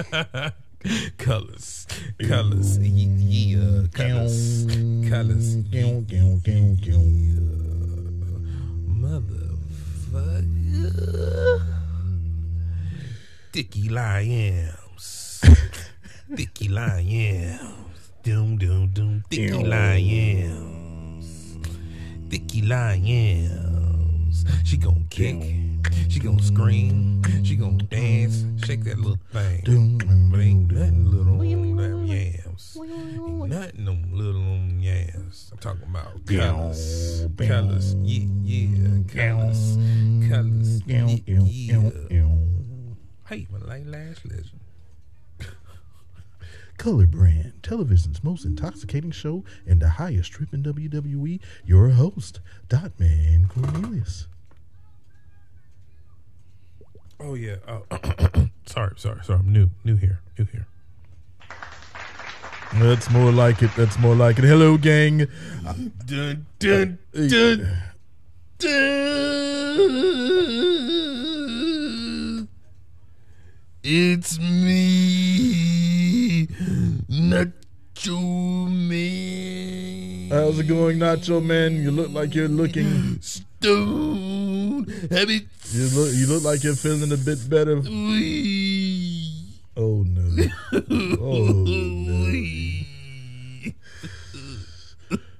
colors, colors, yeah, uh, colors, colors, uh, motherfucker. Dicky Liams, Dicky Liams, doom doom doom, Dicky Liams, Dicky Liams. She gon' kick, she gon' scream, she gon' dance, shake that little thing. But ain't nothing little on them yams. Ain't nothing them little on yams. I'm talking about colors, colors, yeah, yeah, colors, colors, yeah, yeah. Hey, my light lash legend. Color Brand, television's most intoxicating show and the highest trip in WWE. Your host, Dotman Cornelius. Oh yeah. Oh, sorry, sorry, sorry. I'm new, new here, new here. That's more like it. That's more like it. Hello, gang. Dun dun dun dun. It's me, Nacho Man. How's it going, Nacho Man? You look like you're looking. Stone habits. You look. You look like you're feeling a bit better. Oh no. Oh no.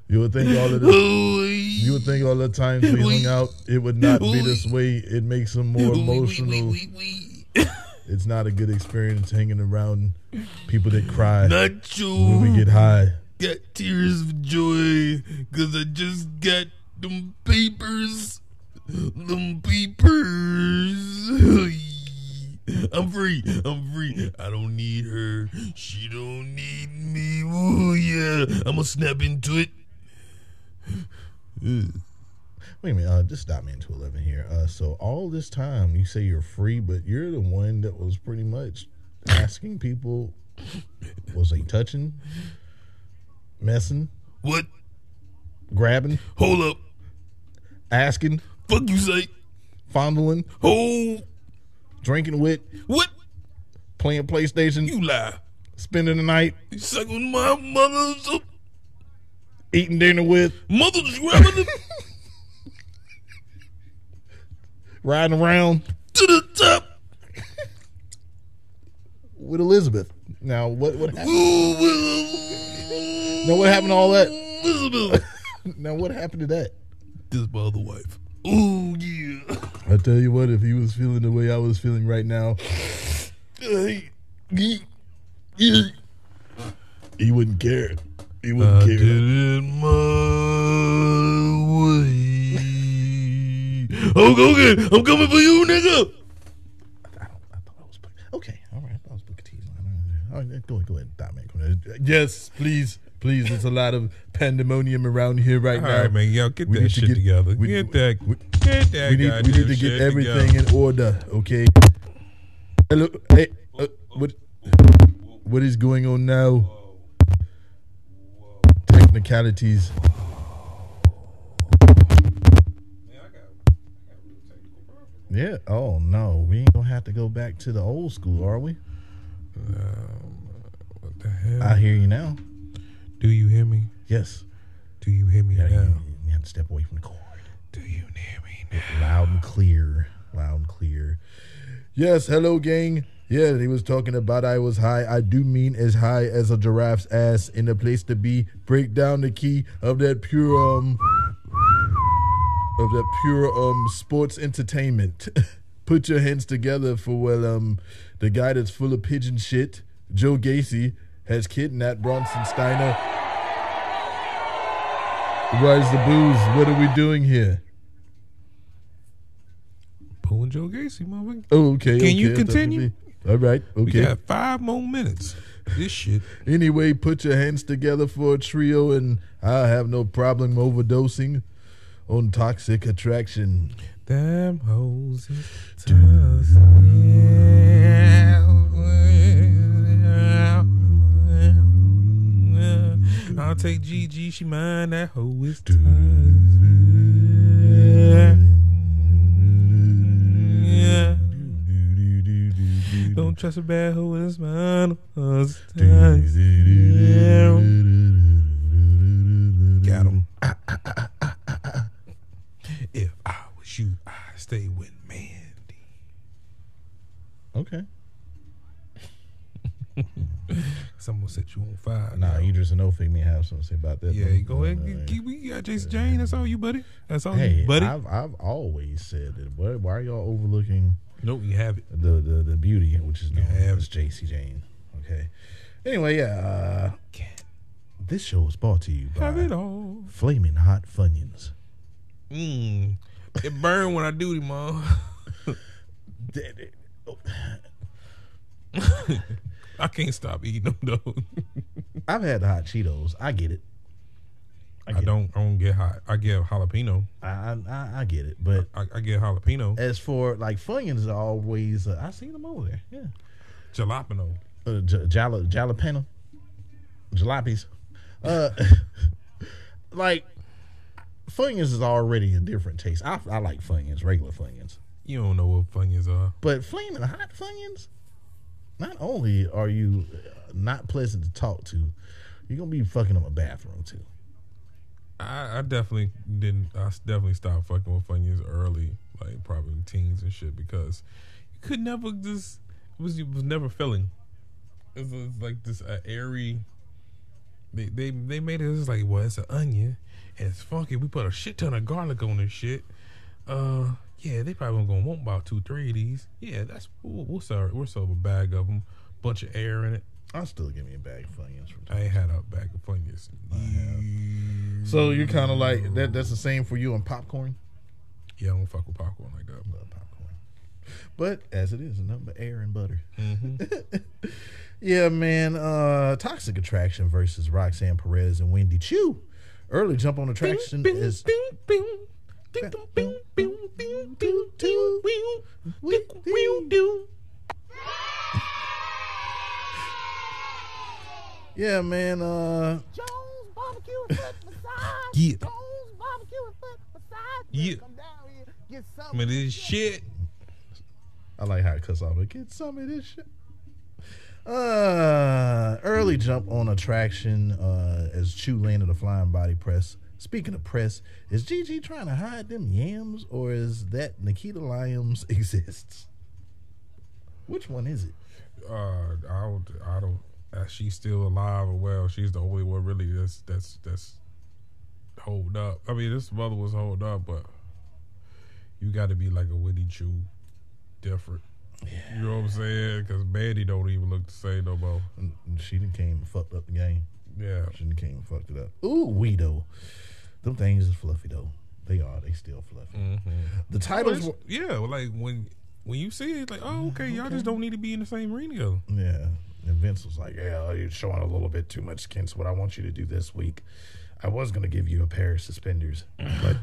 You would think all of this, you would think all the times we hung out, it would not be this way. It makes them more emotional. It's not a good experience hanging around people that cry Nacho. when we get high. got tears of joy because I just got them papers. Them papers. I'm free. I'm free. I don't need her. She don't need me. Oh yeah. I'm gonna snap into it. Wait a minute, uh, just stop me into eleven here. Uh, so all this time you say you're free, but you're the one that was pretty much asking people, was they touching, messing, What? grabbing, Hold up. Asking, Fuck you say. fondling, who, drinking with, What? playing PlayStation, You lie. spending the night, You sucking my mother's up. eating dinner with, Mother's grabbing riding around to the top. with Elizabeth. Now what what happened? Now what happened to all that? Elizabeth. Now what happened to that? This my other wife. Ooh, yeah. I tell you what, if he was feeling the way I was feeling right now, he, wouldn't care. He wouldn't I care. did it my way. Oh, okay, I'm coming for you, nigga. I, don't, I thought I was. Okay, all right. I was Booker T's line. All right, go ahead, go ahead, Man. Yes, please, please. There's a lot of pandemonium around here right All now. right, man, y'all get We that need to shit get- together. we- get that, we- get that. We need, we need to get everything together. in order, okay? Hello, hey, uh, what, what is going on now? Technicalities. Yeah. Oh no, we ain't gonna have to go back to the old school, are we? What the hell? I hear you now. Do you hear me? Yes. Do you hear me now? you, you have to step away from the cord. Do you hear me now? Loud and clear. Loud and clear. Yes, hello, gang. Yeah, he was talking about I was high. I do mean as high as a giraffe's ass in the place to be. Break down the key of that pure um of that pure um sports entertainment. Put your hands together for well um the guy that's full of pigeon shit, Joe Gacy, has kidnapped Bronson Steiner. Rise the booze. What are we doing here? Pulling Joe Gacy, motherfucker. Oh, okay. Can you okay, thought continue? All right. We Okay. got five more minutes. This shit. Anyway, put your hands together for a trio, and I have no problem overdosing on toxic attraction. Damn hoes. I'll take Gigi, she mine, that hoe is tough. Don't trust a bad hoe in a smile. Got him. if I was you, I'd stay with Mandy. Okay. Someone set you on fire. Nah, yo. Idris and Ofig may have something to say about that. Yeah, though. go ahead. Uh, keep, we got Jacy Jayne. That's all you, buddy. That's all Hey, you, buddy. I've I've always said that. Why, why are y'all overlooking nope, you have it. the the, the beauty, which is known as Jacy Jayne? Okay. Anyway, yeah. Uh, this show is brought to you have it by all. Flaming Hot Funyuns. Mmm. It burn when I do it, mom. I can't stop eating them though. I've had the hot Cheetos. I get it. I, get don't. I don't get hot. I get jalapeno. I, I I get it. But I, I get jalapeno. as for like Funyuns, are always uh, I seen them over there. Yeah. Jalapeno. uh, j- jala, jalapeno, jalapenos. Uh, like Funyuns is already a different taste. I, I like Funyuns, regular Funyuns, You don't know what Funyuns are. but flaming hot Funyuns. Not only are you uh, not pleasant to talk to, you're gonna be fucking up a bathroom too. I, I definitely didn't. I definitely stopped fucking with Funyuns early, like probably in teens and shit, because you could never just it was it was never filling. It was, it was like this uh, airy. They they they made it. It's like well, it's an onion and it's funky. We put a shit ton of garlic on this shit. Uh, yeah, they probably gonna want about two, three of these. Yeah, that's we'll, we'll sell we'll sell a bag of them, bunch of air in it. I'll still give me a bag of Funyuns from time. I ain't had a bag of Funyuns. So you're kind of like that. That's the same for you on popcorn. Yeah, I don't fuck with popcorn like that. Love popcorn, but as it is, nothing but air and butter. yeah, man. Uh Toxic Attraction versus Roxanne Perez and Wendy Choo. Early jump on attraction is yeah, man. Uh, Jones barbecue and foot massage. Yeah. Jones barbecue and foot massage. Yeah. Come down here, get some. mean, this shit. I like how it cuts off. But get some of this shit. Uh, early jump on attraction uh, as Choo landed a flying body press. Speaking of press, is Gigi trying to hide them yams, or is that Nikita Lyons exists? Which one is it? Uh, I don't. I don't. Uh, she's still alive or well. She's the only one really that's that's that's hold up. I mean, this mother was hold up, but you got to be like a Winnie Chew, different. You know what I'm saying? Because Mandy don't even look the same no more. She done came and fucked up the game. Yeah, done came and fucked it up. Ooh, we though. Them things is fluffy though. They are. They still fluffy. Mm-hmm. The titles. Were, yeah. Like when when you see it, it's like, oh, okay, y'all just don't need to be in the same ring together. Yeah. And Vince was like, Yeah, you're showing a little bit too much skin. So what I want you to do this week, I was gonna give you a pair of suspenders, but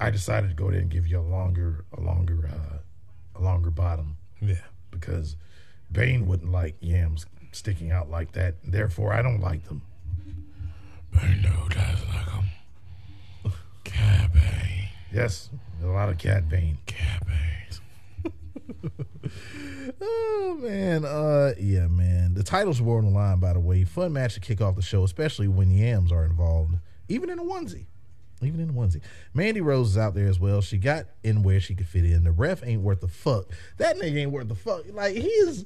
I decided to go ahead and give you a longer a longer uh a longer bottom Yeah. because Bane wouldn't like yams sticking out like that. Therefore I don't like them. Bando does like them. Cabbage. Yes, a lot of cat Bane. Cabbage. Oh man, uh, yeah, man. The titles were on the line, by the way. Fun match to kick off the show, especially when yams are involved, even in a onesie. Even in a onesie. Mandy Rose is out there as well. She got in where she could fit in. The ref ain't worth the fuck. That nigga ain't worth the fuck. Like he is.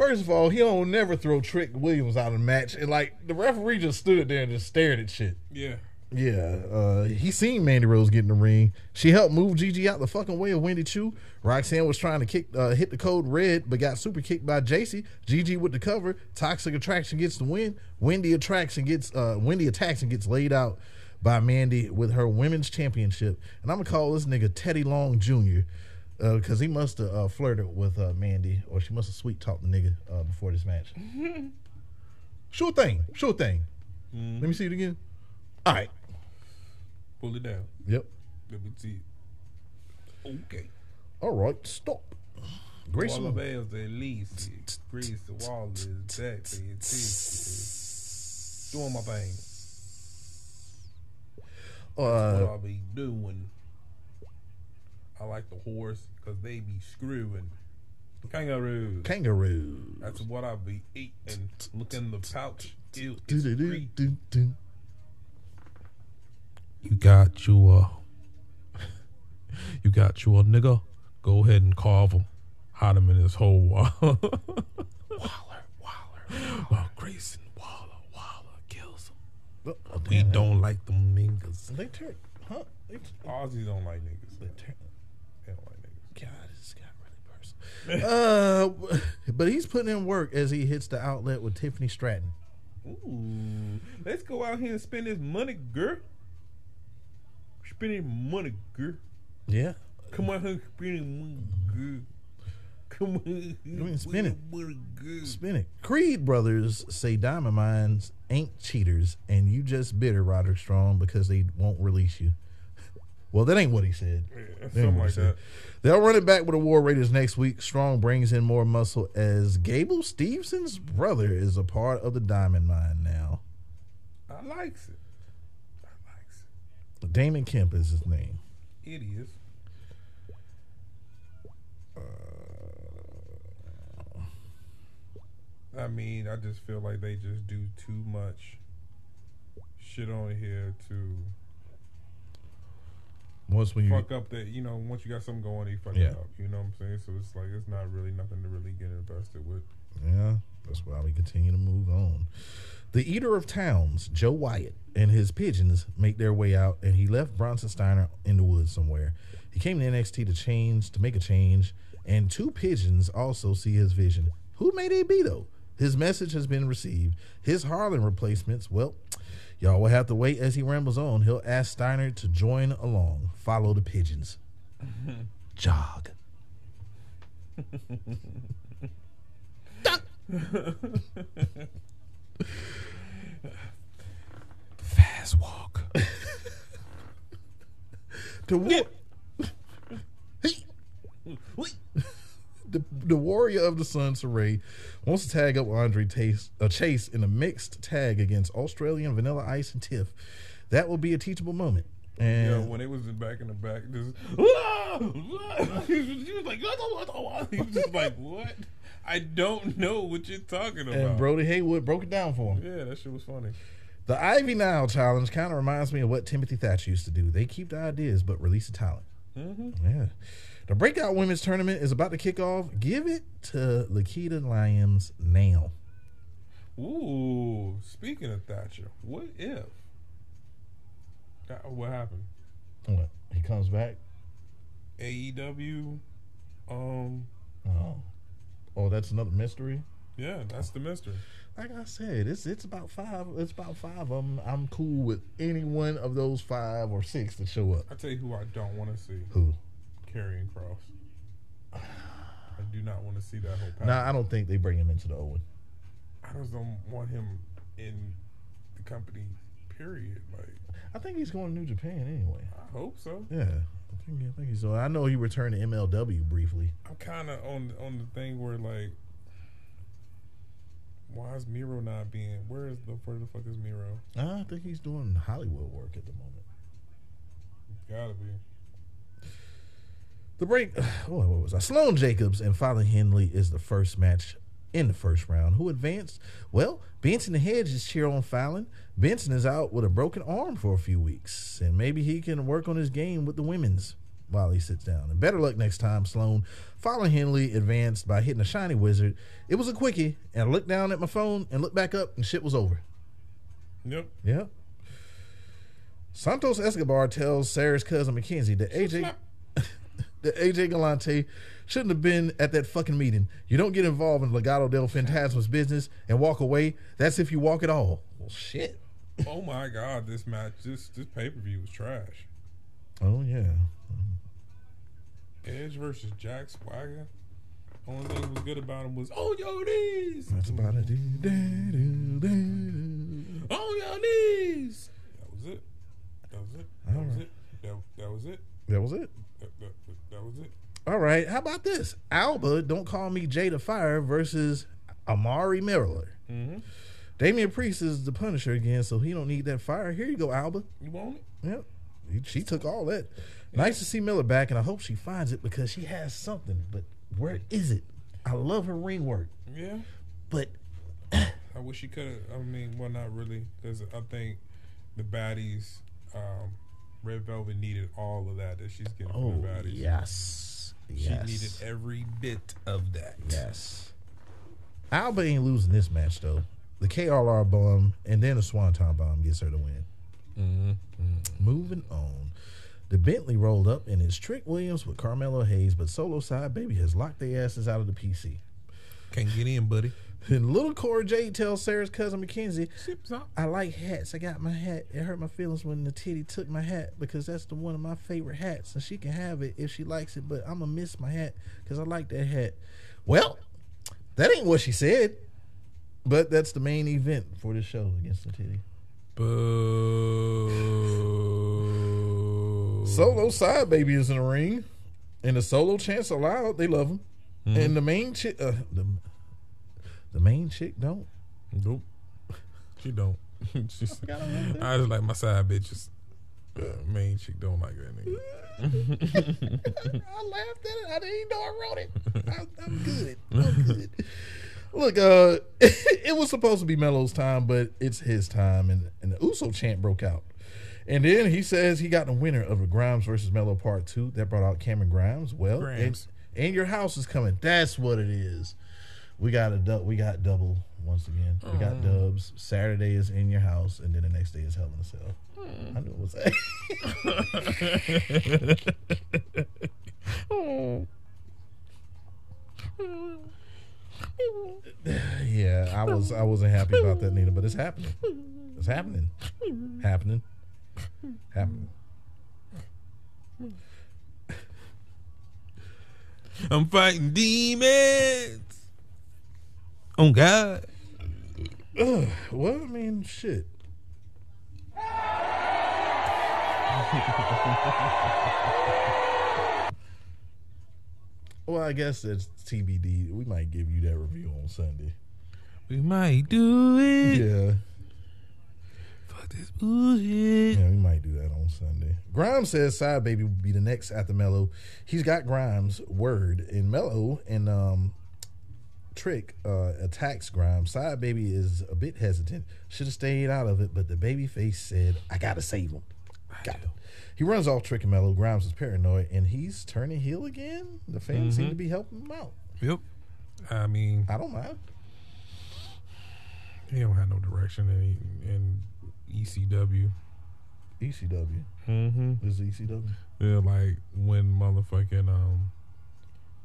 First of all, he don't never throw Trick Williams out of the match, and like the referee just stood there and just stared at shit. Yeah. Yeah, uh, he seen Mandy Rose get in the ring. She helped move Gigi out the fucking way of Wendy Choo. Roxanne was trying to kick, uh, hit the code red, but got super kicked by JC. Gigi with the cover. Toxic attraction gets the win. Wendy attracts and gets, uh, Wendy attacks and gets laid out by Mandy with her women's championship. And I'm gonna call this nigga Teddy Long Jr. because he must have uh, flirted with uh, Mandy, or she must have sweet talked the nigga uh, before this match. sure thing, sure thing. Let me see it again. All right. Pull it down. Yep. Let me see it. Okay. All right, stop. Grace All him. the bells at least. Grease the wall is that thing. Doing my thing. what Uh, I be doing. I like the horse because they be screwing. Kangaroo. Kangaroo. That's what I be eating. Look in the pouch. Ew. You got your, you got your nigga. Go ahead and carve him. Hide him in his hole. Waller, Waller. Uh, While Grayson Waller, Waller kills him. Oh, We don't like them niggas. They turn, huh? They, Aussies don't like niggas. they turn. They don't like niggas. God, this got really personal. Uh, but he's putting in work as he hits the outlet with Tiffany Stratton. Ooh, let's go out here and spend this money, girl. Spending money, girl. Yeah. Come on, here, spending money, girl. Come on, mean, spend it. money, girl. Spin it. Creed brothers say Diamond Mines ain't cheaters, and you just bitter, Roderick Strong, because they won't release you. Well, that ain't what he said. Yeah, something like said. that. They'll run it back with the War Raiders next week. Strong brings in more muscle as Gable Stevenson's brother is a part of the Diamond Mine now. I likes it. I likes it. Damon Kemp is his name. It is. Uh, I mean, I just feel like they just do too much shit on here to Once when you fuck up that. You know, once you got something going, you fuck Yeah. it up. You know what I'm saying? So it's like it's not really nothing to really get invested with. Yeah, that's why we continue to move on. The Eater of Towns, Joe Wyatt, and his pigeons make their way out, and he left Bronson Steiner in the woods somewhere. He came to NXT to change, to make a change, and two pigeons also see his vision. Who may they be, though? His message has been received. His Harlan replacements, well, y'all will have to wait as he rambles on. He'll ask Steiner to join along. Follow the pigeons. Jog. Fast walk. The war- Hey. The, the warrior of the sun, Sarray, wants to tag up Andre Chase, uh, Chase in a mixed tag against Australian Vanilla Ice and Tiff. That will be a teachable moment. And Yeah, when it was back in the back, just he was like, he was just like, what? I don't know what you're talking about. and Brody Haywood broke it down for him. yeah, that shit was funny. The Ivy Nile challenge kind of reminds me of what Timothy Thatcher used to do. They keep the ideas but release the talent. hmm Yeah. The Breakout Women's Tournament is about to kick off. Give it to Lakita Lyons now. Ooh, speaking of Thatcher, what if? That- What happened? What? He comes back? AEW. Um, Oh. Oh, that's another mystery. yeah, that's the mystery. Like I said, it's it's about five. It's about five of them. I'm cool with any one of those five or six that show up. I tell you who I don't want to see: Who? Karrion Kross. I do not want to see that whole. Package. Nah, I don't think they bring him into the Owen. I just don't want him in the company. Period. Like, I think he's going to New Japan anyway. I hope so. Yeah, I think, I think he's. I know he returned to MLW briefly. I'm kind of on on the thing where like, why is Miro not being? Where is the where the fuck is Miro? I think he's doing Hollywood work at the moment. Gotta be. The break. Oh, what was I? Sloan Jacobs and Fallon Henley is the first match in the first round. Who advanced? Well, Benson the is cheer on Fallon. Benson is out with a broken arm for a few weeks, and maybe he can work on his game with the women's while he sits down. And better luck next time, Sloan. Fallon Henley advanced by hitting a shiny wizard. It was a quickie, and I looked down at my phone and looked back up, and shit was over. Yep. Yep. Santos Escobar tells Sarah's cousin Mackenzie that AJ that AJ Galante shouldn't have been at that fucking meeting. You don't get involved in Legado del Fantasma's business and walk away. That's if you walk at all. Well, shit. Oh my god, this match, this this pay per view was trash. Oh yeah. Edge versus Jack Swagger. Only thing that was good about him was oh, on your knees. That's about it. Oh, on your knees. That was it. That was it. That was it. That, that was it. That was it. That, was it. All right. How about this? Alba, don't call me Jada Fire versus Amari Miller. Mm-hmm. Damian Priest is the Punisher again, so he don't need that fire. Here you go, Alba. You want it? Yep. He- She took all that. Nice to see Miller back, and I hope she finds it because she has something. But where is it? I love her ring work, Yeah. but I wish she could have. I mean, well, not really, because I think the baddies, um, Red Velvet needed all of that that she's getting oh from the baddies. yes, She yes, needed every bit of that. yes. Alba ain't losing this match though. The KRR bomb and then the Swanton bomb gets her to win. Mm-hmm. Moving on. The Bentley rolled up and it's Trick Williams with Carmelo Hayes, but Solo Side Baby has locked their asses out of the PC. Can't get in, buddy. And little Cora Jade tells Sarah's cousin Mackenzie, I like hats. I got my hat. It hurt my feelings when the titty took my hat because that's the one of my favorite hats, and she can have it if she likes it. But I'm gonna miss my hat because I like that hat. Well, that ain't what she said, but that's the main event for the show against the titty. Boo. Solo side baby is in the ring, and the solo chants are loud. They love him, and the main uh, the, the main chick don't. Nope. She don't. She's, Gotta love that. I just like my side bitches. Uh, main chick don't like that nigga. I laughed at it. I didn't even know I wrote it. I, I'm good. I'm good. Look, uh, it was supposed to be Melo's time, but it's his time, and, and the Uso chant broke out. And then he says he got the winner of the Grimes versus Melo Part Two. That brought out Cameron Grimes. Well, and, and your house is coming. That's what it is. We got a du- we got double once again. We got mm. dubs. Saturday is in your house, and then the next day is Hell in a Cell. Mm. I knew it was yeah, I was I wasn't happy about that, Nina, but it's happening. It's happening. Happening. Happening. I'm fighting demons. Oh God. Ugh, well, I mean, shit. well, I guess it's TBD. We might give you that review on Sunday. We might do it. Yeah, Fuck this bullshit. yeah, we might do that on Sunday. Grimes says Side Baby will be the next after Melo. He's got Grimes' word, and Melo and um, Trick uh, attacks Grimes. Side Baby is a bit hesitant. Should have stayed out of it, but the baby face said, "I gotta save him." Got him. He runs off Trick and Melo. Grimes is paranoid, and he's turning heel again. The fans seem to be helping him out. Yep. I mean, I don't mind. he don't have no direction in in ECW. ECW. Mm-hmm. This is ECW. Yeah, like when motherfucking um,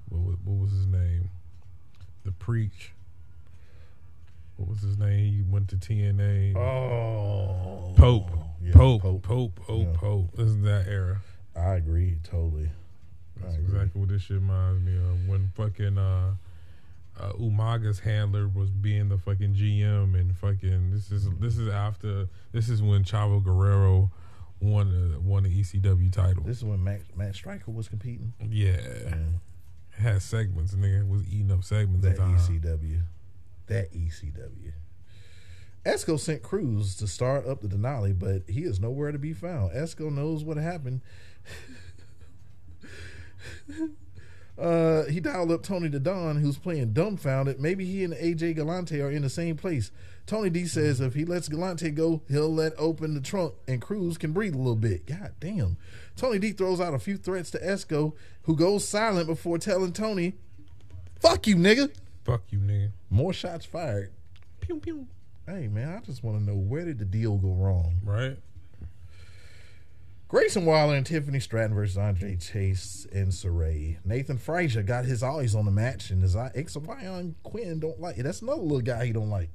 what what was his name? The preach. What was his name? He went to TNA. Oh, Pope. Yeah, Pope. Pope. Pope. Pope. Yeah. Pope. This is that era. I agree totally. That's agree. exactly what this shit reminds me of. When fucking uh, uh, Umaga's handler was being the fucking GM and fucking this is this is after this is when Chavo Guerrero won the won the ECW title. This is when Matt, Matt Striker was competing. yeah, Yeah. Had segments. Nigga was eating up segments. That at the time. ECW. That ECW. Esco sent Cruz to start up the Denali, but he is nowhere to be found. Esco knows what happened. uh, he dialed up Tony the Don, who's playing dumbfounded. Maybe he and AJ Galante are in the same place. Tony D says if he lets Galante go, he'll let open the trunk and Cruz can breathe a little bit. God damn. Tony D throws out a few threats to Esco, who goes silent before telling Tony, Fuck you, nigga. Fuck you, nigga. More shots fired. Pew pew. Hey man, I just want to know where did the deal go wrong? Right. Grayson Waller and Tiffany Stratton versus Andre Chase and Sarray. Nathan Frazer got his eyes on the match, and his Ixavion Quinn don't like it. That's another little guy he don't like.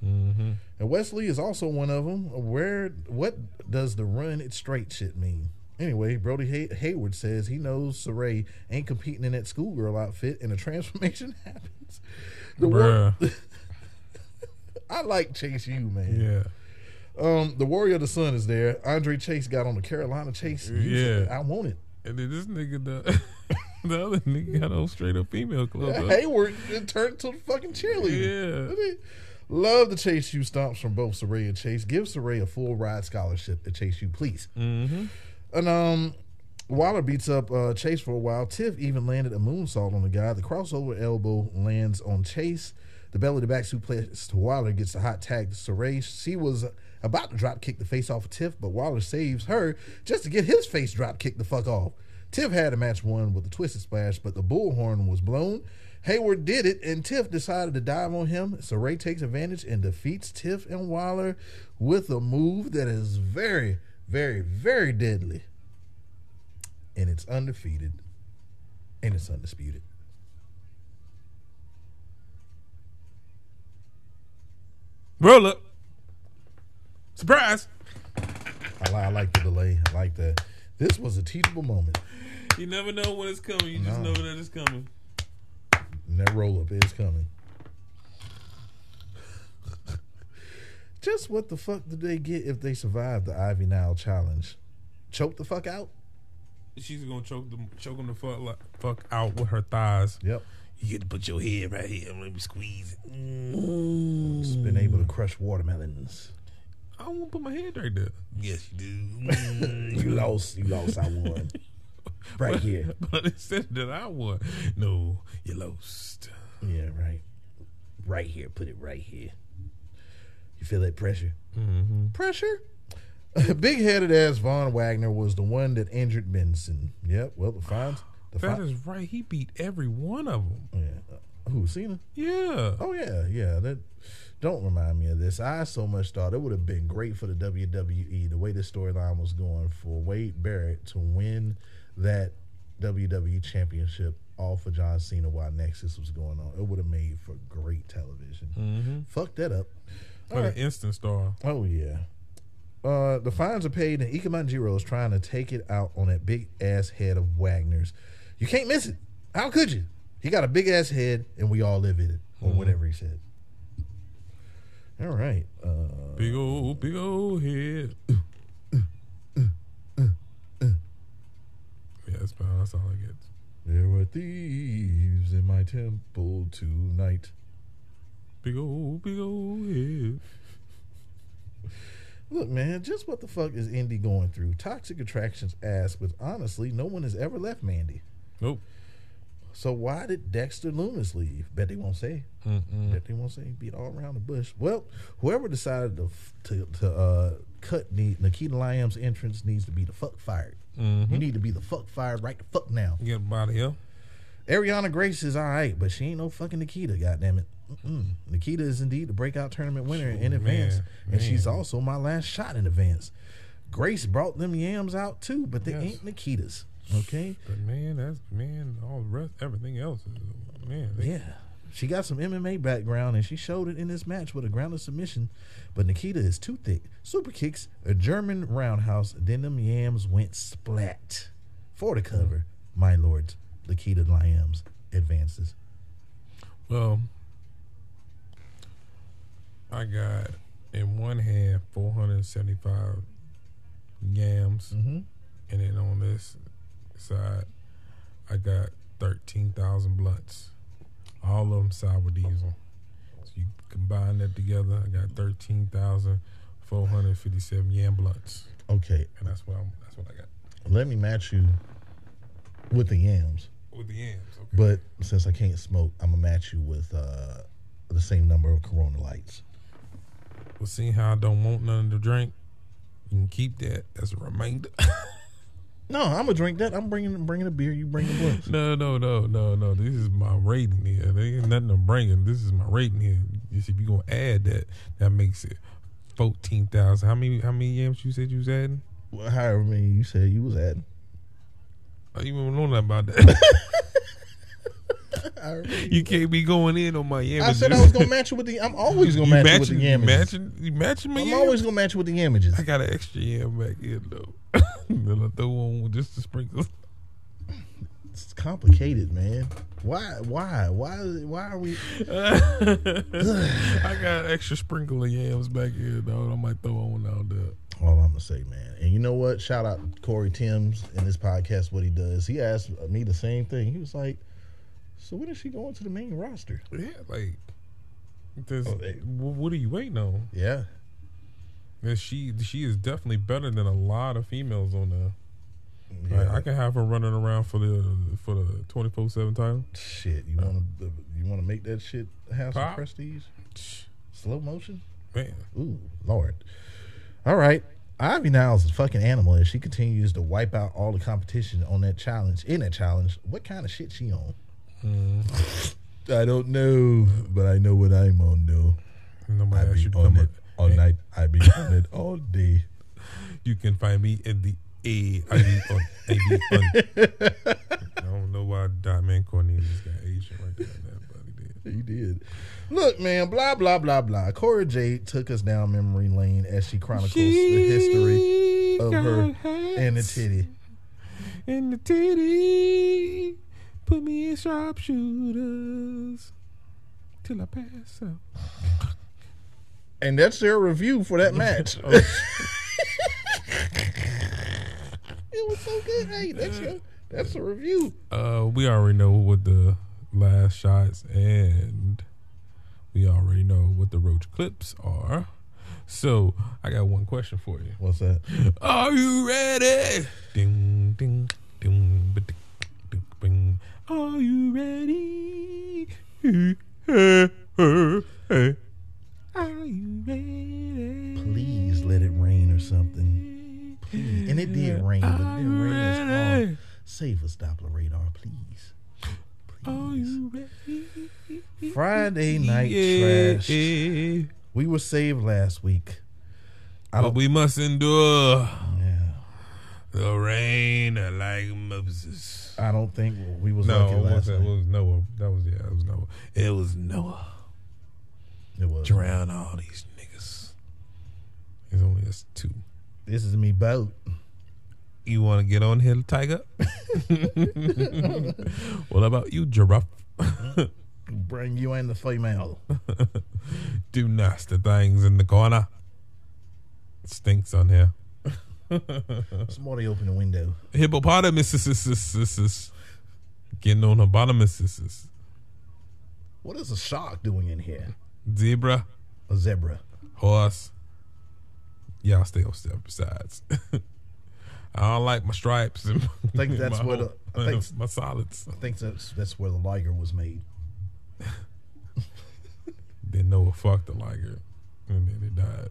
Mm-hmm. And Wesley is also one of them. Where what does the run it straight shit mean? Anyway, Brody Hay- Hayward says he knows Sarray ain't competing in that schoolgirl outfit, and a transformation happens. The Bruh. I like Chase U man. Yeah. Um, the Warrior of the Sun is there. Andre Chase got on the Carolina Chase. Yeah. I want it. And then this nigga, the, the other nigga got on straight up female club. huh? Hayward it turned to the fucking cheerleader. Yeah. Love the Chase U stomps from both Sarray and Chase. Give Sarray a full ride scholarship at Chase U, please. Mm-hmm. And um, Waller beats up uh, Chase for a while. Tiff even landed a moonsault on the guy. The crossover elbow lands on Chase. The belly to back suplex to Waller gets the hot tag to Sarray. She was about to drop kick the face off of Tiff, but Waller saves her just to get his face drop kicked the fuck off. Tiff had a match won with a twisted splash, but the bullhorn was blown. Hayward did it, and Tiff decided to dive on him. So Ray takes advantage and defeats Tiff and Waller with a move that is very, very, very deadly. And it's undefeated. And it's undisputed. Roll up. Surprise. I, li- I like the delay. I like that. This was a teachable moment. You never know when it's coming. You just No. know that it's coming. And that roll up is coming. Just what the fuck did they get if they survived the Ivy Nile challenge? Choke the fuck out? She's gonna choke them, choke them the fuck, like, fuck out with her thighs. Yep. You get to put your head right here. Let me squeeze it. Just been able to crush watermelons. I don't want to put my head right there. Yes, you do. you lost. You lost. I won. Right here. But instead that I won, no, you lost. Yeah, right. Right here. Put it right here. You feel that pressure? Mm-hmm. Pressure? Big headed ass Von Wagner was the one that injured Benson. Yep. Well, the fines. The That fi- is right. He beat every one of them. yeah. Uh, Who? Cena? Yeah. Oh yeah, yeah. That don't remind me of this. I so much thought it would have been great for the WWE the way the storyline was going for Wade Barrett to win that WWE championship off of John Cena while Nexus was going on. It would have made for great television. Mm-hmm. Fuck that up. For All the right. instant star. Oh yeah. Uh, the fines are paid, and Ikemen Jiro is trying to take it out on that big ass head of Wagner's. You can't miss it. How could you? He got a big ass head, and we all live in it, or whatever he said. All right. Uh, Big old, big old head. yeah, that's about that's all I get. there were thieves in my temple tonight. Big old, big old head. Look, man, just what the fuck is Indy going through? Toxic Attractions asked, but honestly, no one has ever left Mandy. Nope. So why did Dexter Lumis leave? Bet they won't say. Mm-mm. Bet they won't say. Beat all around the bush. Well, whoever decided to to, to uh, cut the Nikita Lyons entrance needs to be the fuck fired. Mm-hmm. You need to be the fuck fired right the fuck now. Get him out of here. Ariana Grace is all right, but she ain't no fucking Nikita. Goddamn it. Mm-mm. Nikita is indeed the breakout tournament winner in Man, advance, and she's also my last shot in advance. Grace brought them yams out too, but they Yes. ain't Nikita's. Okay. But man, that's man. All the rest, everything else is man. They, Yeah. She got some MMA background and she showed it in this match with a grounded submission. But Nikita is too thick. Super kicks, a German roundhouse, then them yams went splat. For the cover, my lords, Nikita Lyams advances. Well, I got in one hand 475 yams, Mm-hmm. and then on this side, I got 13,000 blunts. All of them sour diesel. So you combine that together, I got 13,457 yam blunts, Okay, and that's what I'm, that's what I got let me match you with the yams. with the yams. Okay. But since I can't smoke, I'm going to match you with uh, the same number of Corona lights. Well, seeing how I don't want none to drink, you can keep that as a reminder. No, I'm gonna drink that. I'm bringing bringing a beer. You bring the blunts. No, no, no, no, no. This is my rating here. There ain't nothing I'm bringing. This is my rating here. If you gonna add that, that makes it fourteen thousand. How many? How many yams you said you was adding? Well, however many you said you was adding. I don't even know nothing about that. you can't be going in on my yams. I said I was gonna match you with the. I'm always gonna match you with the you yamages. matching, you matching my I'm always gonna match you with the yamages. I got an extra yam back here though. then I throw on with just the sprinkles. It's complicated, man. Why? Why? Why? Why are we? I got extra sprinkle of yams back here, though. I might throw on out there. All I'm gonna say, man. And you know what? Shout out Corey Timms in this podcast. What he does, he asked me the same thing. He was like, "So when is she going to the main roster?" Yeah, like, Oh, they- what are you waiting on? Yeah, And she she is definitely better than a lot of females on there. Like, Yeah. I can have her running around for the for the twenty four seven title. Shit, you want to you want to make that shit have some Pop. prestige? Slow motion? Man, Ooh, Lord. All right. Ivy Niles is a fucking animal and she continues to wipe out all the competition on that challenge. In that challenge, what kind of shit she on? Mm. I don't know, but I know what I'm on though. I nobody asked be on it all Hey, night. I be on it all day. You can find me in the A. I be on. I be on. I don't know why Diamond Cornelius got Asian right there. he did. He did. Look, man, blah blah blah blah. Cora Jade took us down memory lane as she chronicles the history of her and the titty. In the titty, put me in sharpshooters till I pass out. And that's their review for that match. Oh, it was so good. Hey, that's your that's a review. Uh, we already know what the last shots, and we already know what the roach clips are. So I got one question for you. What's that? Are you ready? Ding ding ding ba- ding, ding, bing. Are you ready? Are you ready? Please let it rain or something. Please. And it did rain, but it didn't rain as hard. Save us, Doppler radar, please. Are you ready? Friday night Yeah, trash. We were saved last week. But we must endure I don't think we was No, lucky last. It night. was Noah. That was yeah. It was Noah. It was Noah. It was. Drown all these niggas. There's only us two. This is me boat. You want to get on here, Tiger? what about you, giraffe? Bring you in the female. Do nasty things in the corner. Stinks on here. Somebody open the window. Hippopotamus. Getting on her bottom. What is a shark doing in here? Zebra. A zebra. horse. Y'all stay on step besides. I don't like my stripes and I think that's my, what a- I think- my solids. I think that's that's where the liger was made. Then Noah fucked the liger, and then it died.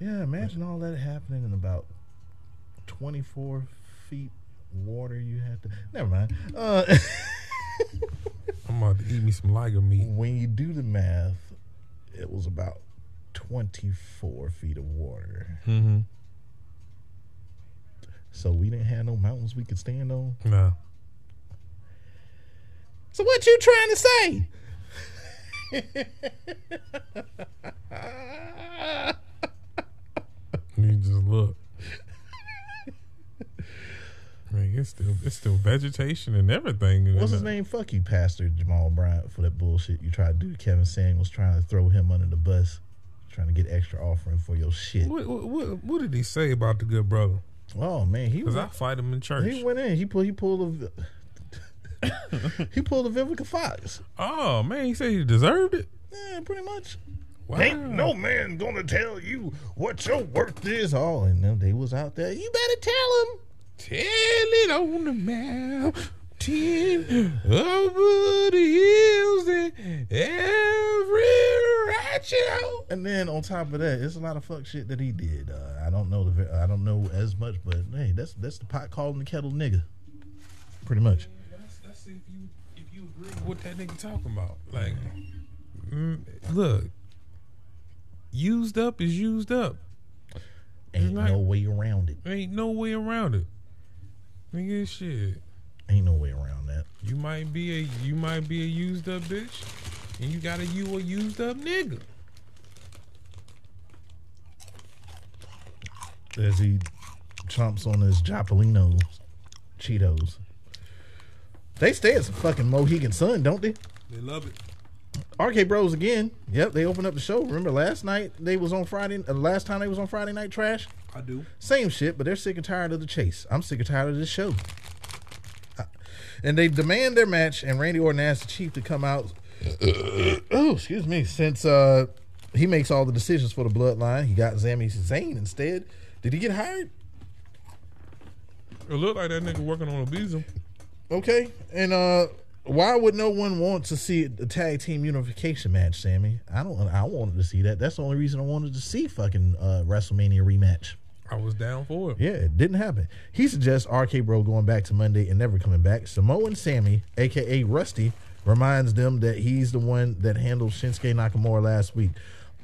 Yeah, imagine all that happening in about twenty four feet water. You had to. Never mind. Uh, I'm about to eat me some liger meat. when you do the math, it was about twenty four feet of water. Mm-hmm. So we didn't have no mountains we could stand on. Nah, So what you trying to say? you just look. I mean, it's still it's still vegetation and everything. What's his name? Fuck you, Pastor Jamal Bryant, for that bullshit you tried to do. Kevin Samuels trying to throw him under the bus, trying to get extra offering for your shit. What, what, what, what did he say about the good brother? Oh man, he Because I fight him in church. he went in. He pulled. He pulled a. he pulled a Vivica Fox. oh man, he said he deserved it. Yeah, pretty much. Wow. Ain't no man gonna tell you what your worth is. All and then they was out there. You better tell him. Tell it on the mountain over the hills and every ratchet. And then on top of that, it's a lot of fuck shit that he did. Uh, I don't know the I don't know as much, but hey, that's that's the pot calling the kettle nigga. Pretty much. That's, that's if you if you agree with what that nigga talking about. Like, mm, look, used up is used up. Ain't Right. no way around it. Ain't no way around it. Nigga, shit. Ain't no way around that. You might be a you might be a used up bitch, and you got a you a used up nigga. As he chomps on his Jopolino Cheetos. They stay at some fucking Mohegan Sun, don't they? They love it. RK Bros again. Yep, they opened up the show. Remember last night they was on Friday. Uh, last time they was on Friday Night Trash. I do. Same shit, but they're sick and tired of the chase. I'm sick and tired of this show. Uh, And they demand their match, and Randy Orton asked the Chief to come out. oh, excuse me. Since uh, he makes all the decisions for the Bloodline, he got Sami Zayn instead. Did he get hired? It looked like that nigga working on a visa. Okay, and uh, why would no one want to see the tag team unification match, Sammy? I don't. I wanted to see that. That's the only reason I wanted to see fucking uh, WrestleMania rematch. I was down for it. Yeah, it didn't happen. He suggests RK Bro going back to Monday and never coming back. Samoa and Sammy, aka Rusty, reminds them that he's the one that handled Shinsuke Nakamura last week.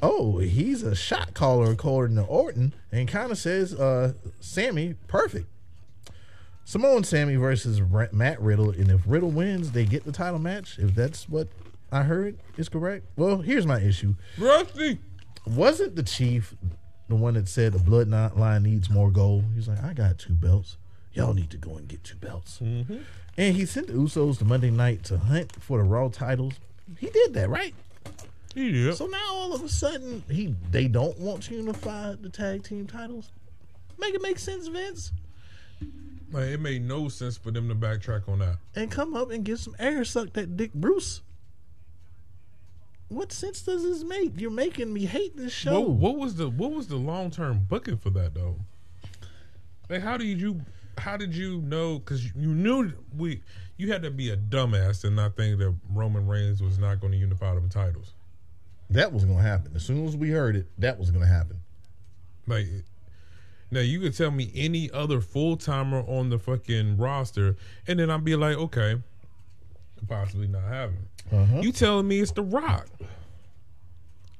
Oh, he's a shot caller according to Orton, and kind of says, uh, Sammy, perfect. Samoa and Sammy versus Matt Riddle, and if Riddle wins, they get the title match. If that's what I heard is correct. Well, here's my issue Rusty. wasn't the chief the one that said the bloodline needs more gold? He's like, I got two belts. Y'all need to go and get two belts. Mm-hmm. And he sent the Usos to Monday night to hunt for the Raw titles. He did that, right? He did. So now all of a sudden, he they don't want to unify the tag team titles. Make it make sense, Vince, Like, it made no sense for them to backtrack on that. and come up and get some air sucked at Dick Bruce. What sense does this make? You're making me hate this show. What, what was the what was the long term booking for that though? Like, how did you how did you know? Because you knew we you had to be a dumbass and not think that Roman Reigns was not going to unify them titles. That was going to happen. As soon as we heard it, that was going to happen. Like, now you could tell me any other full timer on the fucking roster, and then I'd be like, okay, possibly not happen. Uh-huh. You telling me it's The Rock?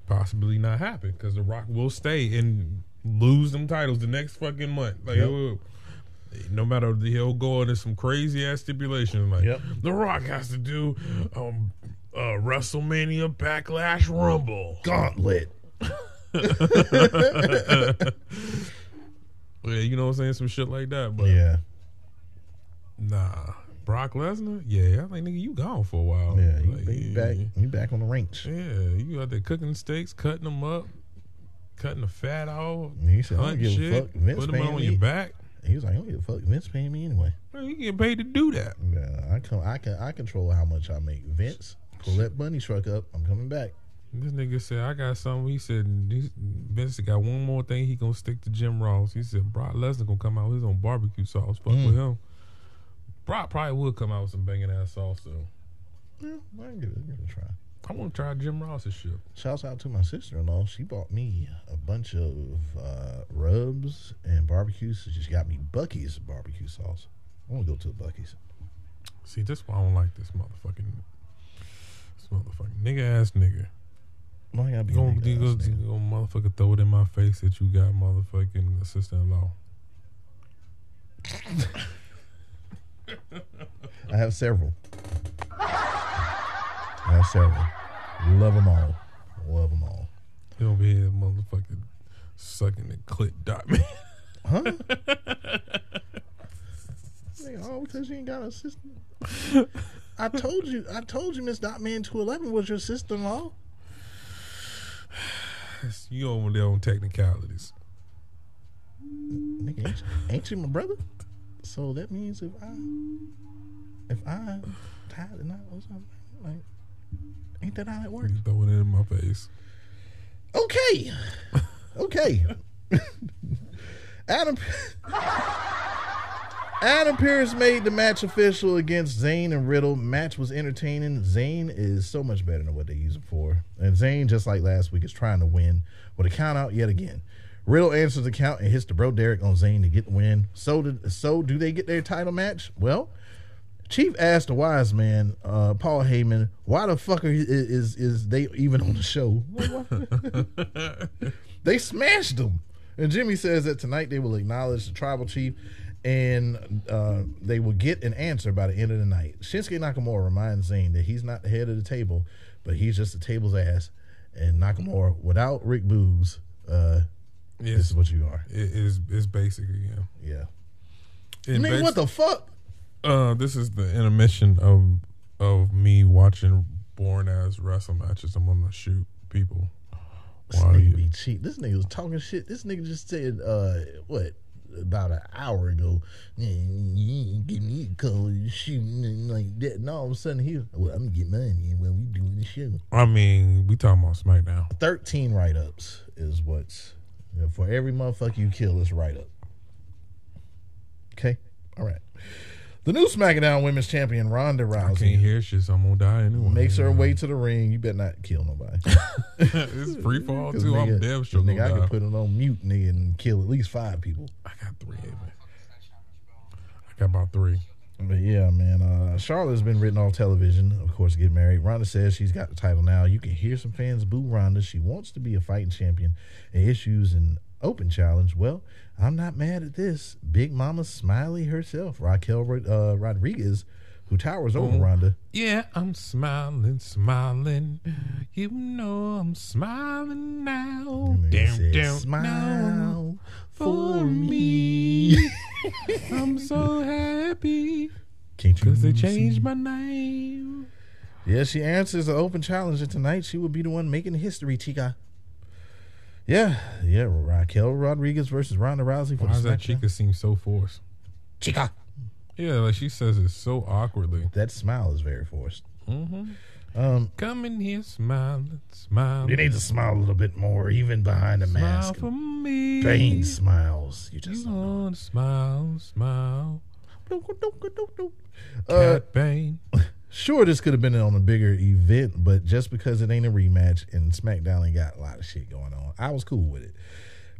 Possibly not happen because The Rock will stay and lose them titles the next fucking month. Like, Yep. no matter he'll go into some crazy ass stipulation like Yep. The Rock has to do um uh WrestleMania Backlash Rumble. Gauntlet. Yeah, you know what I'm saying? Some shit like that. But Yeah. Nah, Brock Lesnar. Yeah, I think nigga, you gone for a while. Yeah, you, Like, you back you back on the range. Yeah, you out there cooking steaks, cutting them up, cutting the fat off. And he said, I don't give a fuck. Vince put them on me. your back. He was like, I don't give a fuck. Vince paying me anyway. Man, you get paid to do that. Yeah, I come I can I control how much I make. Vince, pull that bunny truck up. I'm coming back. This nigga said, I got something. He said, Vince got one more thing. He gonna stick to Jim Ross. He said, Brock Lesnar gonna come out with his own barbecue sauce. Fuck Mm. with him. Brock probably would come out with some banging ass sauce though. Yeah, I can give it, give it a try. I want to try Jim Ross's shit. Shouts out to my sister in law. She bought me a bunch of uh, rubs and barbecues. She just got me Bucky's barbecue sauce. I want to go to the Bucky's. See, that's why I don't like this motherfucking, this motherfucking nigga ass nigga. Why I gotta be Gonna, you gonna, you gonna motherfucker throw it in my face that you got motherfucking sister in law. I have several. I have several. Love them all. Love them all. You over here motherfucking sucking the clit dot man. Huh? Nigga, oh, because you ain't got a sister. I told you, I told you, Miss Dot Man two eleven was your sister in law. You over there on technicalities. Nigga, ain't, you- ain't you my brother? So that means if I, if I tied the knot or something, like, ain't that how it works? You throw it in my face. Okay, okay. Adam. Adam Pearce made the match official against Zayn and Riddle. Match was entertaining. Zayn is so much better than what they use him for. And Zayn, just like last week, is trying to win with a count out yet again. Riddle answers the count and hits the bro Derek on Zayn to get the win. So did, so do they get their title match? Well, Chief asked the wise man, uh, Paul Heyman, why the fuck is, is is they even on the show? they smashed them. And Jimmy says that tonight they will acknowledge the tribal chief and uh, they will get an answer by the end of the night. Shinsuke Nakamura reminds Zayn that he's not the head of the table, but he's just the table's ass. And Nakamura, without Rick Boogs, uh, this is what you are. it is. It's basically yeah. Yeah. Nigga, bas- what the fuck? Uh, this is the intermission of of me watching born as wrestle matches. I'm gonna shoot people. This Why nigga you- be cheap. This nigga was talking shit. This nigga just said, uh, what, about an hour ago, "Yeah, you ain't give me a call and shooting and like that. And all of a sudden he, well, I'm gonna get money when we doing the show. I mean, we talking about SmackDown. 13 write ups is what's, for every motherfucker you kill, is write up. Okay? All right. The new SmackDown Women's Champion Ronda I Rousey can't hear shit, so I'm gonna die anyway. makes her way to the ring. You better not kill nobody. it's free fall too. I'm nigga- damn sure nigga, I die. can put it on mute, nigga, and kill at least five people. I got three, man. I got about three. But yeah, man, uh, Charlotte's been written off television, of course, get married. Ronda says she's got the title now. You can hear some fans boo Ronda. She wants to be a fighting champion and issues an open challenge. Well, I'm not mad at this. Big Mama Smiley herself, Raquel uh, Rodriguez, who towers over Mhm. Ronda. Yeah, I'm smiling, smiling. You know I'm smiling now. Down, said, down, Smile down for me. me. I'm so happy Can't you because they changed my name. Yeah, she answers an open challenge, and tonight she will be the one making history, Chica. Yeah, yeah, Raquel Rodriguez versus Ronda Rousey for Why the does that chica seem so forced? Chica. Yeah, like she says it so awkwardly. That smile is very forced. hmm Um, Come in here, smiling, smiling. you need to smile a little bit more, even behind a smile mask. for me. Vain smiles. You just You want to smile, smile. Uh, Cat Bane. sure, this could have been on a bigger event, but just because it ain't a rematch and SmackDown ain't got a lot of shit going on, I was cool with it.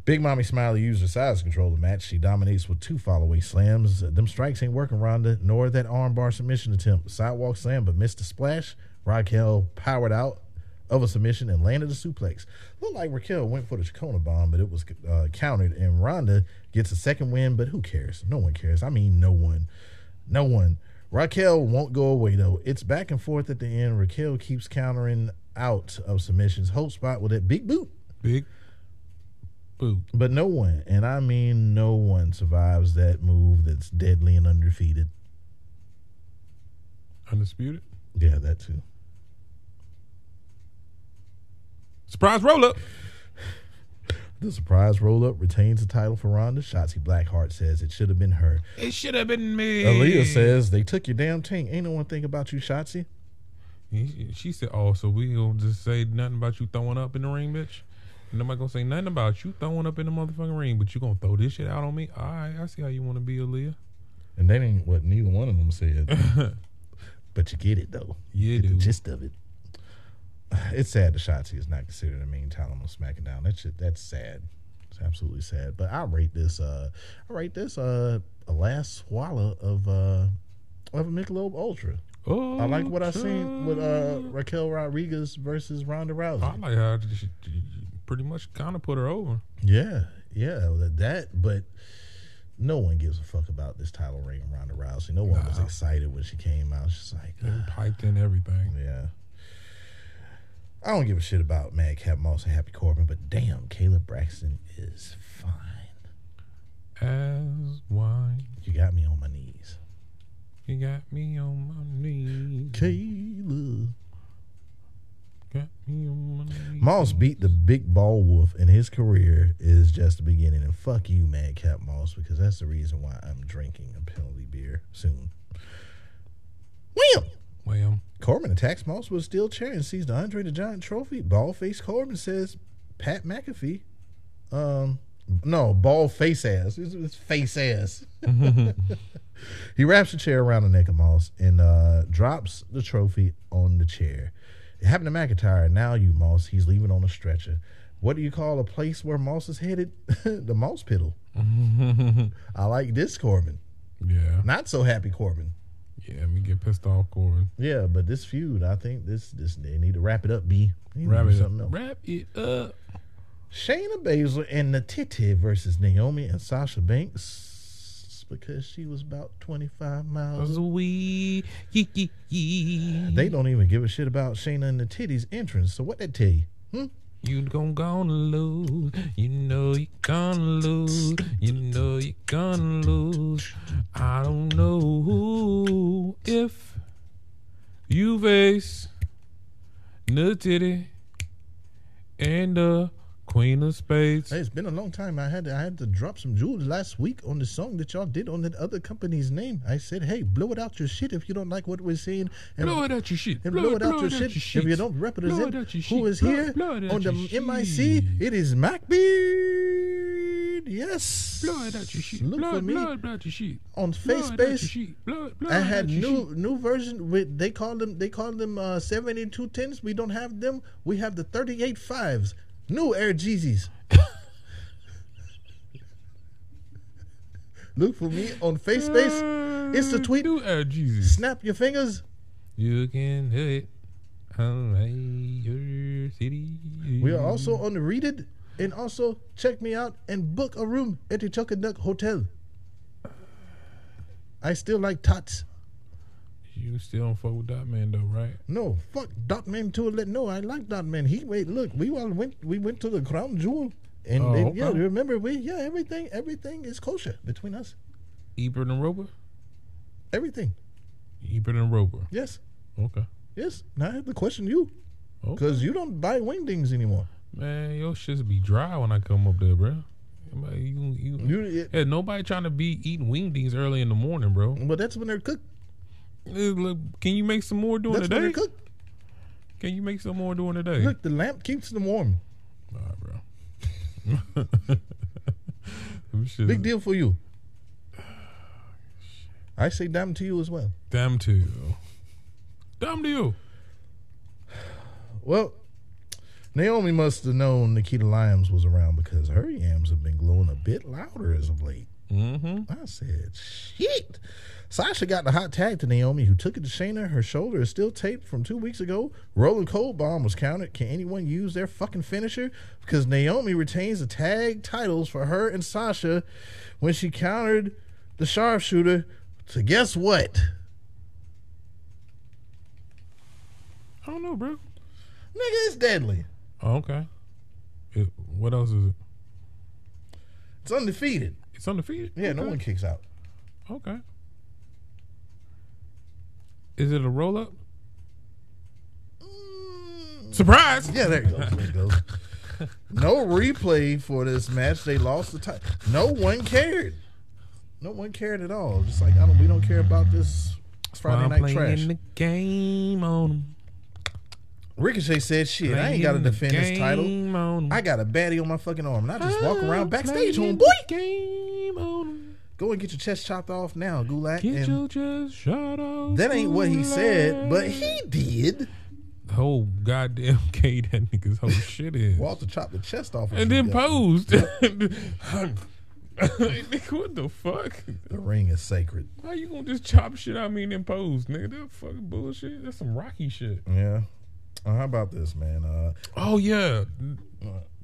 Big Mommy Smiley used her size control the match. She dominates with two fallaway slams. Them strikes ain't working, Ronda, nor that armbar submission attempt. Sidewalk slam, but missed the splash. Raquel powered out of a submission and landed a suplex. Looked like Raquel went for the Chacona bomb, but it was uh, countered, and Ronda gets a second win, but who cares? No one cares. I mean, no one. No one. Raquel won't go away though. It's back and forth at the end. Raquel keeps countering out of submissions. Hope spot with that big boot. Big boot. But no one, and I mean no one, survives that move that's deadly and undefeated. Undisputed. Yeah, that too. Surprise roll up. The surprise roll up retains the title for Ronda. Shotzi Blackheart says it should have been her. It should have been me. Aaliyah says they took your damn tank. Ain't no one think about you, Shotzi. She said, "Oh, so we gonna just say nothing about you throwing up in the ring, bitch? Nobody gonna say nothing about you throwing up in the motherfucking ring, but you gonna throw this shit out on me? All right, I see how you want to be, Aaliyah. And that ain't what neither one of them said. but you get it though. Yeah, get the gist of it. It's sad that Shotzi is not considered a main talent on SmackDown. That's shit, that's sad. It's absolutely sad. But I rate this. Uh, I rate this uh, a last swallow of uh, of a Michelob Ultra. Oh, I like what I seen with uh, Raquel Rodriguez versus Ronda Rousey. I like how she, pretty much kind of put her over. Yeah, yeah, that, that. But no one gives a fuck about this title reign of Ronda Rousey. No one was excited when she came out. She's like, And piped in everything. yeah. I don't give a shit about Madcap Moss and Happy Corbin, but damn, Caleb Braxton is fine. As wine, You got me on my knees, you got me on my knees. Caleb. Got me on my knees. Moss beat the big ball wolf, and his career is just the beginning. And fuck you, Madcap Moss, because that's the reason why I'm drinking a penalty beer soon. Wham! Well, Corbin attacks Moss with a steel chair and sees the Andre the Giant trophy. Ball face Corbin says Pat McAfee. Um, no, ball face ass. It's, it's face ass. he wraps the chair around the neck of Moss and uh, drops the trophy on the chair. It happened to McIntyre. Now you, Moss. He's leaving on a stretcher. What do you call a place where Moss is headed? the Moss Piddle. I like this Corbin. yeah, Not so happy Corbin. Yeah. Me get pissed off, Corbin. Yeah, but this feud, I think this this they need to wrap it up. B. They Wrap it up. something else. Wrap it up. Shayna Baszler and Natiti versus Naomi and Sasha Banks because she was about twenty five miles. away. They don't even give a shit about Shayna and the titties entrance. So what that tell you? Hmm? You gon' gonna lose. You know you gonna lose. You know you gonna lose. I don't know who if you face Nutty and the Queen of Spades. Hey, it's been a long time. I had to, I had to drop some jewels last week on the song that y'all did on that other company's name. I said, hey, blow it out your shit if you don't like what we're saying. And Blow it out your shit. and blow, it out your shit. If you don't Blow represent it who Blow- here blow it out on the your MIC, it is MacB married? Yes. Blood out your shit. Look for me blood out your shit. on FaceBase. shit. I had new shit. new version. With they call them they call them uh, seventy two tens. We don't have them. We have the thirty eight fives. New Air Jeezys. Look for me on FaceBase. It's the tweet. Do Air Jesus. Snap your fingers. You can do it. Alright, your city. We are also on the Read It. And also check me out and book a room at the Chuck and Duck Hotel. I still like tots. You still don't fuck with that man though, right? No, fuck Dotman to let no. I like Dotman. He wait, look, we all went we went to the crown jewel. And Oh, then, yeah, remember we yeah, everything everything is kosher between us. Ebert and Roeper? Everything. Ebert and Roeper. Yes. Okay. Yes. Now I have to question you. Okay. Because you don't buy wingdings anymore. Man, your shits be dry when I come up there, bro. You, you, You it, yeah, nobody trying to be eating wingdings early in the morning, bro. but that's when they're cooked. Look, Can you make some more during That's the day? cooked. Can you make some more during the day? Look, the lamp keeps them warm. Nah, bro. Them Big deal for you. I say damn to you as well. Damn to you. Damn to you. Well, Naomi must have known Nikita Lyons was around because her yams have been glowing a bit louder as of late. Mm-hmm. I said, shit. Sasha got the hot tag to Naomi, who took it to Shayna. Her shoulder is still taped from two weeks ago. Rolling Cold Bomb was counted. Can anyone use their fucking finisher? Because Naomi retains the tag titles for her and Sasha when she countered the sharpshooter So guess what? I don't know, bro. Nigga, it's deadly. Oh, okay. It, what else is it? It's undefeated. It's undefeated. Yeah, no one kicks out. Okay. Is it a roll up? Surprise! Yeah, there you go. There you go. No replay for this match. They lost the title. No one cared. No one cared at all. Just like I don't. We don't care about this Friday I'm night playing trash. the game on. Ricochet said, "Shit, I ain't got to defend this title. game on 'em. I got a baddie on my fucking arm, and I just walk around backstage on boy. the Game on 'em. Go and get your chest chopped off now, Gulak." Get And your chest shot off. that ain't what he said, but he did. The whole goddamn K that nigga's whole shit is. Walter chopped the chest off, and then posed. Nigga, what the fuck? The ring is sacred. How you gonna just chop shit out me and then pose, nigga? That fucking bullshit. That's some rocky shit. Yeah. Uh, how about this, man? Uh, Oh yeah.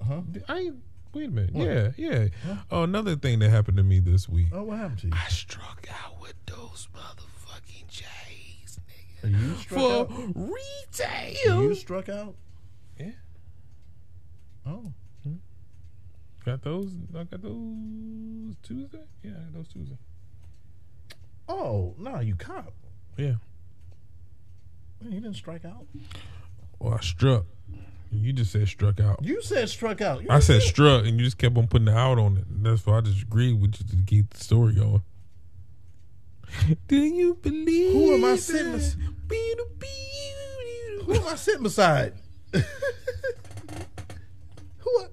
huh? I ain't. Wait a minute. Yeah, yeah. Oh, another thing that happened to me this week. Oh, what happened to you? I struck out with those motherfucking J's, nigga. Are you struck For out? retail. You struck out? Yeah. Oh. Got those. I got those Tuesday. Yeah, I got those Tuesday. Oh, no, you cop. Yeah. Man, You didn't strike out. Well, I struck. You just said struck out. You said struck out. You I said didn't- struck, and you just kept on putting the out on it. And that's why I just agreed with you to keep the story going. Do you believe? Who am I sitting bes-. Who am I sitting beside? Who? I-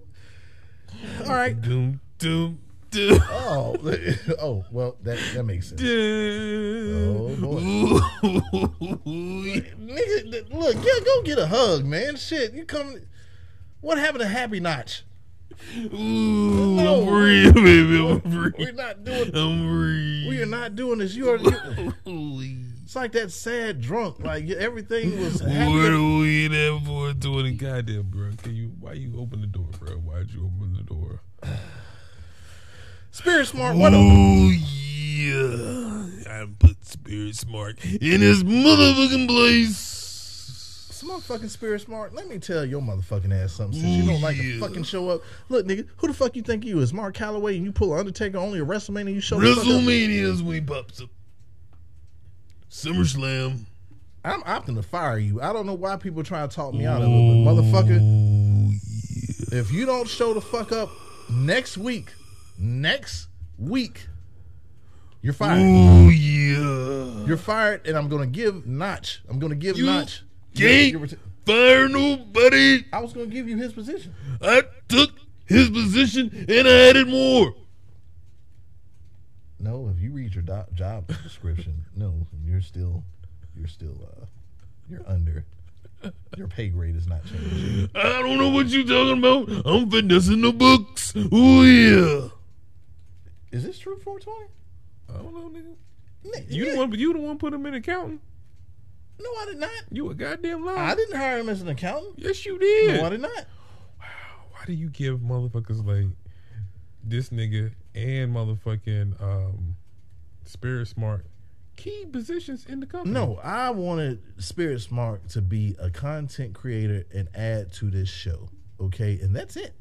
All right. Doom, doom, Oh, oh, well, that that makes sense. Oh boy. Nigga, look, yeah, go get a hug, man. Shit, you come. What happened to Happy Notch? Ooh, No. I'm free, baby. I'm We're not doing. I'm free. We are not doing this. You are. You, it's like that sad drunk. Like everything was What are we there for? Doing goddamn, bro. Can you? Why you open the door, bro? Why'd you open the door? Spirit Smart. What? Oh yeah, I put Spirit Smart in his motherfucking place. Some motherfucking Spirit Smart. Let me tell your motherfucking ass something. Since you oh, don't like to fucking show up. Look, nigga, who the fuck you think you is? Mark Calaway and you pull Undertaker only at WrestleMania. You show the fuck up. WrestleMania is when he pops up. SummerSlam. I'm opting to fire you. I don't know why people try to talk me out of it, but motherfucker, Oh yeah. if you don't show the fuck up next week, next week, you're fired. Oh yeah. You're fired, and I'm gonna give Notch. I'm gonna give You Notch. can't your- your- fire nobody. I was gonna give you his position. I took his position and I added more. No, if you read your do- job description, no, you're still, you're still, uh, you're under. Your pay grade is not changing. I don't know what you're talking about. I'm finessing the books. Oh yeah. Is this true? Four twenty? I don't know, nigga. You the one, you the one put him in accounting. No, I did not. You a goddamn liar. I didn't hire him as an accountant. Yes, you did. No, I did not. Wow. Why do you give motherfuckers like this nigga and motherfucking um, Spirit Smart key positions in the company? No, I wanted Spirit Smart to be a content creator and add to this show. Okay, and that's it.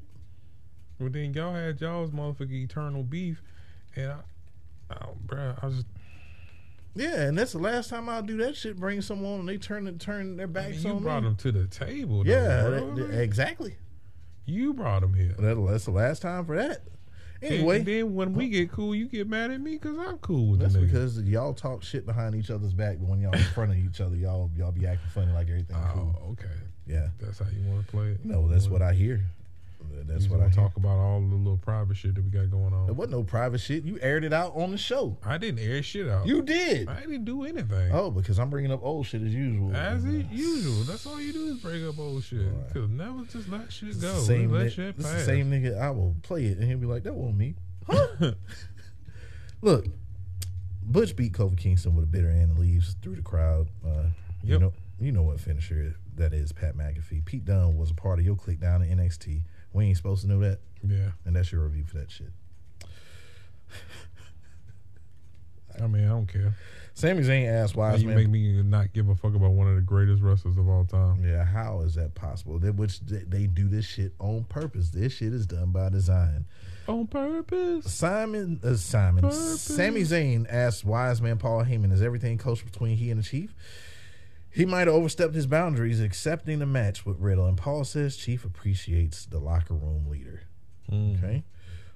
Well, then y'all had y'all's motherfucking eternal beef, and I, oh, bruh, I was. Yeah, and that's the last time I'll do that shit. Bring someone and they turn it turn their I backs mean, you on brought me. him to the table. Though, Yeah, bro. that- that- exactly. you brought them here. That, that's the last time for that. And Anyway, then when we get cool, you get mad at me because I'm cool with that's because y'all talk shit behind each other's back, but when y'all in front of each other, y'all y'all be acting funny like everything Oh, cool. okay. Yeah, That's how you want to play it. no, that's what I hear. That's you what I hear. talk about all the little private shit that we got going on. There wasn't no private shit. You aired it out on the show. I didn't air shit out. You did. I didn't do anything. Oh, because I'm bringing up old shit as usual. As it usual. That's all you do is bring up old shit. Cause never just let shit go. same, let shit this pass. the same nigga. I will play it, and he'll be like, "That wasn't me." Huh? Look, Butch beat Kofi Kingston with a bitter end and leaves through the crowd. Uh, You know, you know what finisher that is, Pat McAfee. Pete Dunne was a part of your click down in NXT. We ain't supposed to know that, Yeah. and that's your review for that shit. I mean, I don't care. Sami Zayn asked How you Wiseman, make me not give a fuck about one of the greatest wrestlers of all time. "Yeah, how is that possible? They, which they, they do this shit on purpose. This shit is done by design." On purpose. Simon, uh, Simon, Purpose. Sami Zayn asked wise man Paul Heyman, "Is everything kosher between he and the Chief?" He might have overstepped his boundaries, accepting the match with Riddle, and Paul says Chief appreciates the locker room leader. Mm. Okay,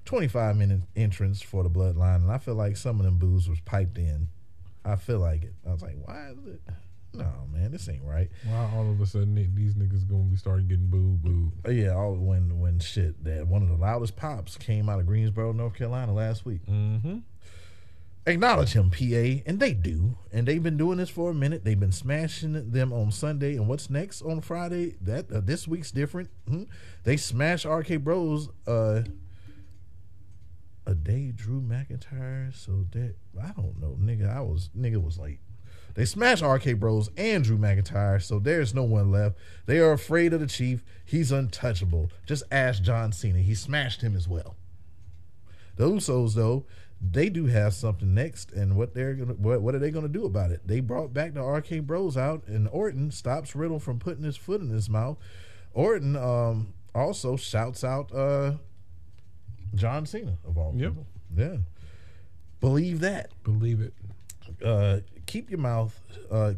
twenty-five minute entrance for the Bloodline, and I feel like some of them boos was piped in. I feel like it. I was like, "Why is it?" No, man, this ain't right. Why all of a sudden these niggas gonna be starting getting booed, booed? Uh, Yeah, all when when shit that one of the loudest pops came out of Greensboro, North Carolina last week. Mm-hmm. Acknowledge him, PA, and they do. And they've been doing this for a minute. They've been smashing them on Sunday. And what's next on Friday? That uh, this week's different. Hmm? They smash RK Bros. Uh, a day Drew McIntyre. So that I don't know, nigga. I was nigga was late. They smash RK Bros and Drew McIntyre, so there's no one left. They are afraid of the Chief. He's untouchable. Just ask John Cena. He smashed him as well. The Usos, though, they do have something next, and what they're gonna what, what are they gonna do about it? They brought back the RK Bros out, and Orton stops Riddle from putting his foot in his mouth. Orton um, also shouts out uh, John Cena of all Yep. people. Yeah, believe that. Believe it. Uh, keep your mouth. Uh,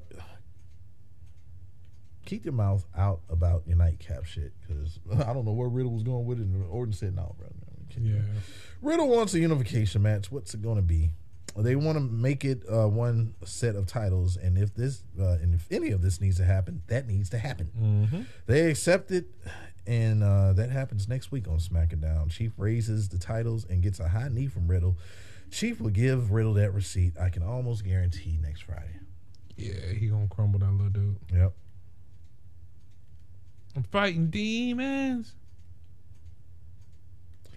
keep your mouth out about your nightcap shit, because I don't know where Riddle was going with it. And Orton said, "No, bro." Yeah. Riddle wants a unification match. What's it going to be? They want to make it uh, one set of titles, and if this uh, and if any of this needs to happen, that needs to happen. Mm-hmm. They accept it, and uh, that happens next week on SmackDown. Chief raises the titles and gets a high knee from Riddle. Chief will give Riddle that receipt. I can almost guarantee next Friday. Yeah, he gonna crumble that little dude. Yep. I'm fighting demons.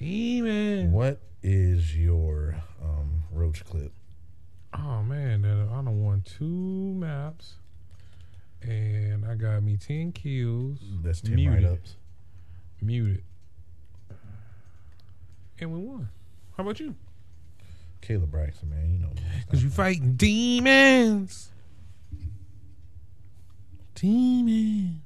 Demons. What is your um, roach clip? Oh man, that I don't want two maps, and I got me ten kills. That's ten Muted. write ups. Muted, and we won. How about you? Caleb Braxton, man, you know. Cause you fighting demons. Demons.